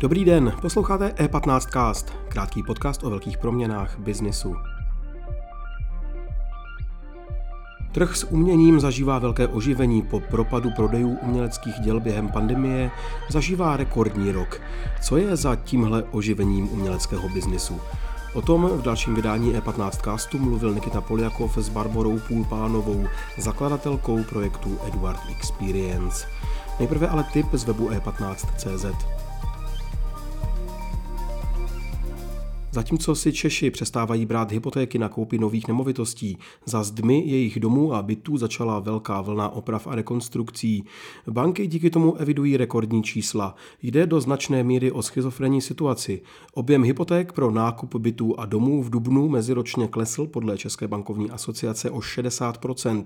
Dobrý den, posloucháte E15cast, krátký podcast o velkých proměnách biznisu. Trh s uměním zažívá velké oživení po propadu prodejů uměleckých děl během pandemie, zažívá rekordní rok. Co je za tímhle oživením uměleckého biznisu? O tom v dalším vydání E15 castu mluvil Nikita Poliakov s Barborou Půlpánovou, zakladatelkou projektu Edward Experience. Nejprve ale tip z webu e15.cz. Zatímco si Češi přestávají brát hypotéky na koupi nových nemovitostí, za zdmi jejich domů a bytů začala velká vlna oprav a rekonstrukcí. Banky díky tomu evidují rekordní čísla. Jde do značné míry o schizofrenní situaci. Objem hypoték pro nákup bytů a domů v Dubnu meziročně klesl podle České bankovní asociace o 60%,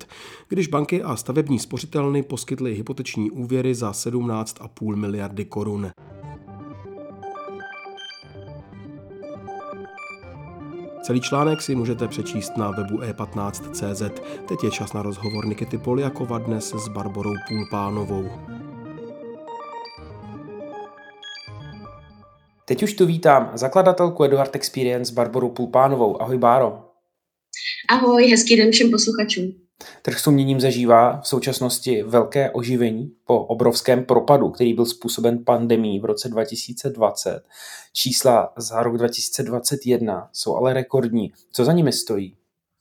když banky a stavební spořitelny poskytly hypoteční úvěry za 17,5 miliardy korun. Celý článek si můžete přečíst na webu e15.cz. Teď je čas na rozhovor Nikity Poliakova dnes s Barborou Půlpánovou. Teď už tu vítám zakladatelku Eduard Experience Barboru Půlpánovou. Ahoj Báro. Ahoj, hezký den všem posluchačům. Trh s uměním zažívá v současnosti velké oživení po obrovském propadu, který byl způsoben pandemí v roce 2020. Čísla za rok 2021 jsou ale rekordní. Co za nimi stojí?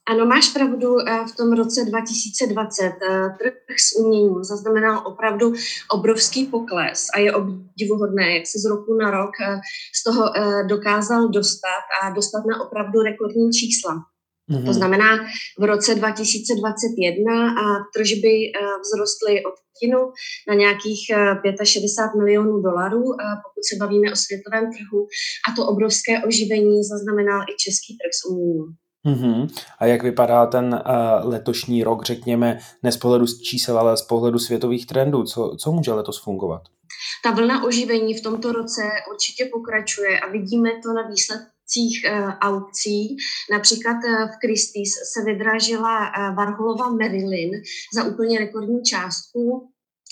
Ano, máš pravdu, eh, v tom roce 2020 eh, trh s uměním zaznamenal opravdu obrovský pokles a je obdivuhodné, jak se z roku na rok eh, z toho dokázal dostat a dostat na opravdu rekordní čísla. Mm-hmm. To znamená, v roce 2021 a tržby eh, vzrostly od třetinu na nějakých 65 eh, milionů dolarů, pokud se bavíme o světovém trhu. A to obrovské oživení zaznamenal i český trh s uměním. Mm-hmm. A jak vypadá ten uh, letošní rok, řekněme, ne z pohledu čísel, ale z pohledu světových trendů? Co, co může letos fungovat? Ta vlna oživení v tomto roce určitě pokračuje a vidíme to na výsledku akcích eh, aukcí. Například eh, v Christie's se vydražila eh, Varholova Marilyn za úplně rekordní částku.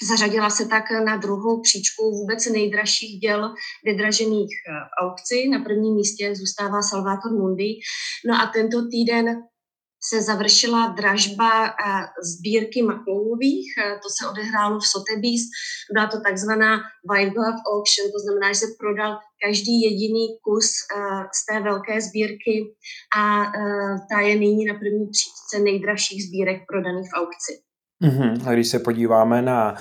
Zařadila se tak na druhou příčku vůbec nejdražších děl vydražených v aukci. Na prvním místě zůstává Salvator Mundi. No a tento týden se završila dražba eh, sbírky Maklouových, eh, to se odehrálo v Sotheby's, byla to takzvaná White Glove Auction, to znamená, že se prodal každý jediný kus eh, z té velké sbírky a ta je nyní na první příčce nejdražších sbírek prodaných v aukci. Mm-hmm. A když se podíváme na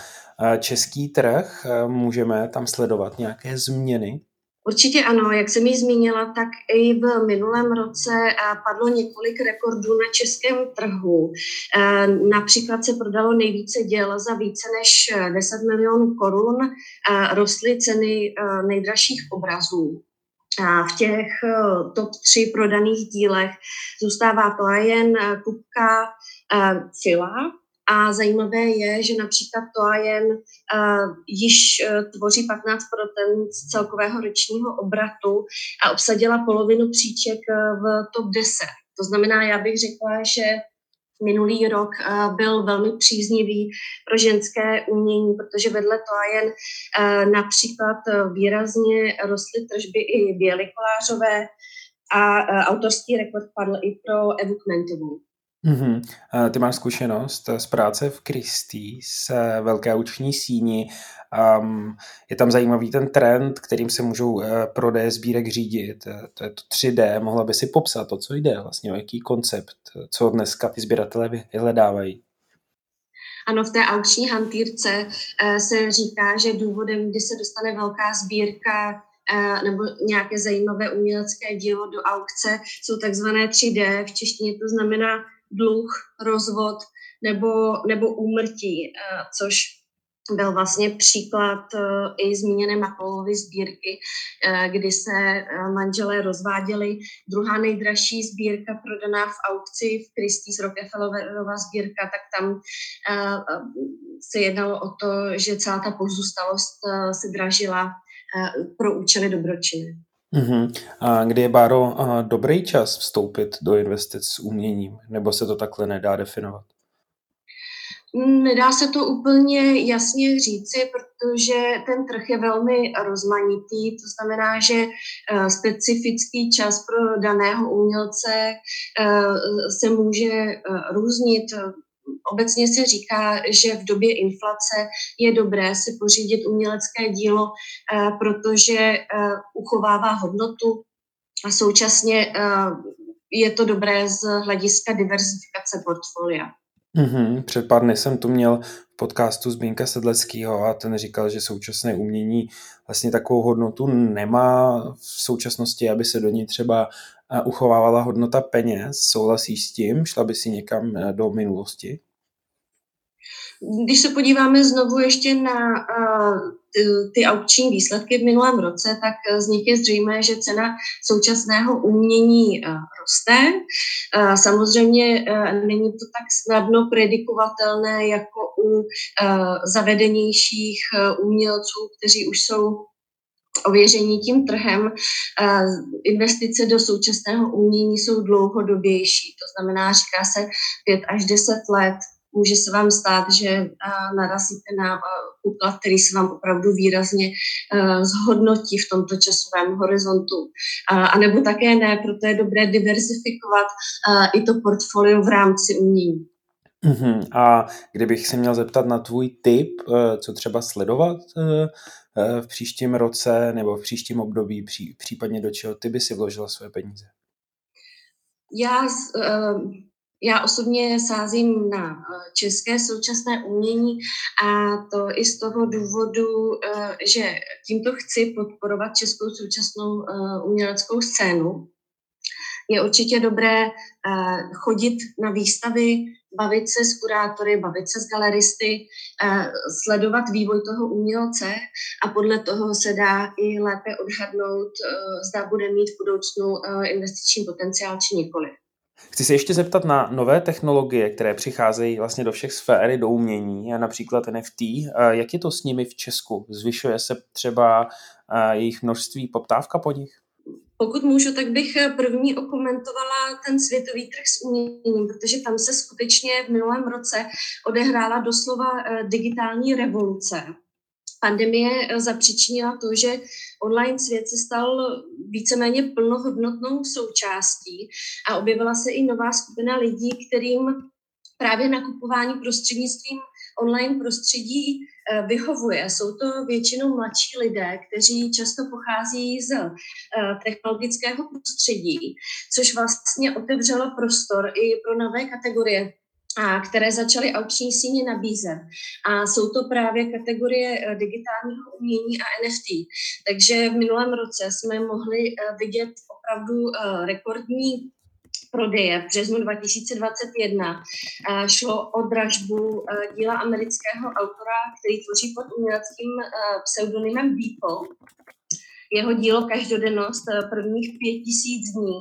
český trh, můžeme tam sledovat nějaké změny? Určitě ano, jak jsem ji zmínila, tak i v minulém roce eh, padlo několik rekordů na českém trhu. Eh, například se prodalo nejvíce děl za více než 10 eh, milionů korun, rostly ceny nejdražších obrazů. V těch top 3 prodaných dílech zůstává to jen Kupka Fila, a zajímavé je, že například Toajen uh, již uh, tvoří 15 z celkového ročního obratu a obsadila polovinu příček uh, v top 10. To znamená, já bych řekla, že minulý rok byl velmi příznivý pro ženské umění, protože vedle Toajen uh, například výrazně rostly tržby i Bělikolářové a autorský rekord padl i pro Evu Kmentovou. Mm-hmm. Ty máš zkušenost z práce v Christie, z velké uční síni. Um, je tam zajímavý ten trend, kterým se můžou prodeje sbírek řídit. Eh, to je to 3D. Mohla by si popsat to, co jde vlastně, o jaký koncept, co dneska ty sběratelé vyhledávají? Ano, v té aukční hantýrce se říká, že důvodem, kdy se dostane velká sbírka nebo nějaké zajímavé umělecké dílo do aukce, jsou takzvané 3D. V češtině to znamená dluh, rozvod nebo, nebo úmrtí, eh, což byl vlastně příklad eh, i zmíněné Makolovy sbírky, eh, kdy se manželé rozváděli. Druhá nejdražší sbírka prodaná v aukci v Christie's Rockefellerova sbírka, tak tam se jednalo o to, že celá ta pozůstalost se dražila pro účely dobročiny. Uh-huh. A kdy je, Báro, dobrý čas vstoupit do investic s uměním? Nebo se to takhle nedá definovat? Nedá se to úplně jasně říci, protože ten trh je velmi rozmanitý, to znamená, že eh, specifický čas pro daného umělce eh, se může eh, různit. Obecně se říká, že v době inflace je dobré si pořídit umělecké dílo, protože uchovává hodnotu a současně je to dobré z hlediska diversifikace portfolia. Mm-hmm. Před pár dny jsem tu měl v podcastu Zbínka Sedleckého a ten říkal, že současné umění vlastně takovou hodnotu nemá v současnosti, aby se do ní třeba eh, uchovávala hodnota peněz. Souhlasíš s tím? Šla by si někam eh, do minulosti? Když se podíváme znovu ještě na ty aukční výsledky v minulém roce, tak z nich je zřejmé, že cena současného umění roste. Samozřejmě není to tak snadno predikovatelné jako u zavedenějších umělců, kteří už jsou ověření tím trhem. Investice do současného umění jsou dlouhodobější, to znamená, říká se 5 až 10 let může se vám stát, že narazíte na úklad, který se vám opravdu výrazně zhodnotí v tomto časovém horizontu. A nebo také ne, proto je dobré diverzifikovat i to portfolio v rámci umění. Uh-huh. A kdybych se měl zeptat na tvůj tip, co třeba sledovat v příštím roce nebo v příštím období, případně do čeho ty by si vložila své peníze? Já já osobně sázím na eh, české současné umění a to i z toho důvodu, eh, že tímto chci podporovat českou současnou eh, uměleckou scénu. Je určitě dobré chodit na výstavy, bavit se s kurátory, bavit se s galeristy, sledovat vývoj toho umělce a podle toho se dá i lépe odhadnout, zda bude mít v budoucnu investiční potenciál či nikoli. Chci se ještě zeptat na nové technologie, které přicházejí vlastně do všech sfér, do umění, například NFT. Jak je to s nimi v Česku? Zvyšuje se třeba jejich množství, poptávka po nich? Pokud můžu, tak bych první okomentovala ten světový trh s uměním, protože tam se skutečně v minulém roce odehrála doslova eh, digitální revoluce. Pandemie zapříčinila to, že online svět se stal víceméně plnohodnotnou součástí a objevila se i nová skupina lidí, kterým právě nakupování prostřednictvím online prostředí eh, vyhovuje. Jsou to většinou mladší lidé, kteří často pochází z eh, technologického prostředí, což vlastně otevřelo prostor i pro nové kategorie a které začaly aukční síně nabízet. A jsou to právě kategorie eh, digitálního umění a NFT. Takže v minulém roce jsme mohli eh, vidět opravdu eh, rekordní prodeje v březnu 2021 šlo o dražbu díla amerického autora, který tvoří pod uměleckým pseudonymem Beeple. Jeho dílo Každodennost prvních pět tisíc dní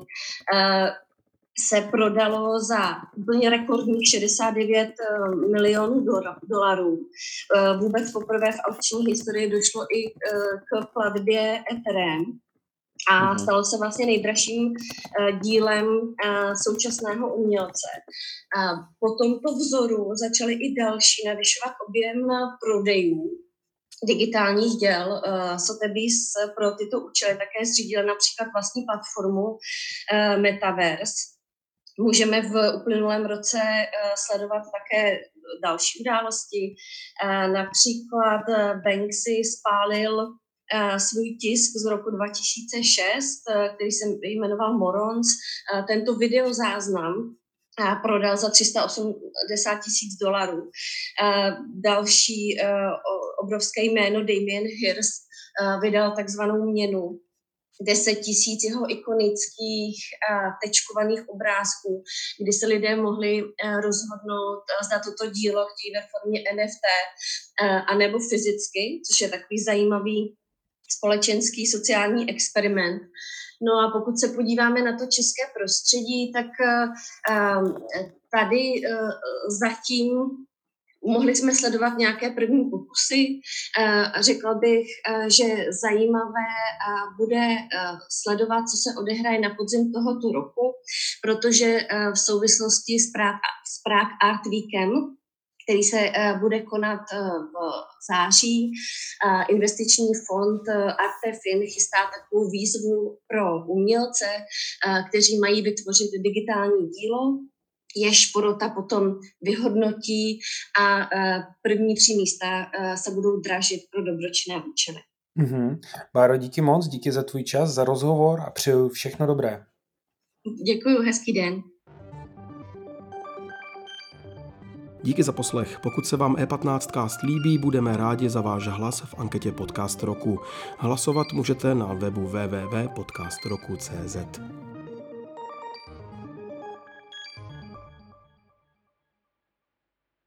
se prodalo za úplně rekordních 69 eh, milionů dolarů. Eh, vůbec poprvé v aukční historii došlo i eh, k platbě Ethereum a mhm. stalo se vlastně nejdražším dílem současného umělce. Po tomto vzoru začaly i další navyšovat objem prodejů digitálních děl. Sotheby's pro tyto účely také zřídila například vlastní platformu Metaverse, Můžeme v uplynulém roce eh, sledovat také další události. Eh, například eh, Banksy spálil svůj tisk z roku 2006, který se jmenoval Morons. Tento videozáznam prodal za 380 tisíc dolarů. Další obrovské jméno Damien Hirst vydal takzvanou měnu 10 tisíc jeho ikonických uh, tečkovaných obrázků, kdy se lidé mohli uh, rozhodnout, uh, zda toto dílo chtějí ve formě NFT anebo fyzicky, což je takový zajímavý společenský sociální experiment. No a pokud se podíváme na to české prostředí, tak tady zatím mohli jsme sledovat nějaké první pokusy. Řekla bych, že zajímavé bude sledovat, co se odehraje na podzim tohoto roku, protože v souvislosti s Prague, s Prague Art Weekend který se bude konat v září. Investiční fond Artefin chystá takovou výzvu pro umělce, kteří mají vytvořit digitální dílo, jež porota potom vyhodnotí a uh, první tři místa uh, se budou dražit pro dobročinné účely. Mm-hmm. Báro, díky moc, díky za tvůj čas, za rozhovor a přeju všechno dobré. Děkuji, hezký den. Díky za poslech. Pokud se vám E15cast líbí, budeme rádi za váš hlas v anketě Podcast roku. Hlasovat můžete na webu www.podcastroku.cz.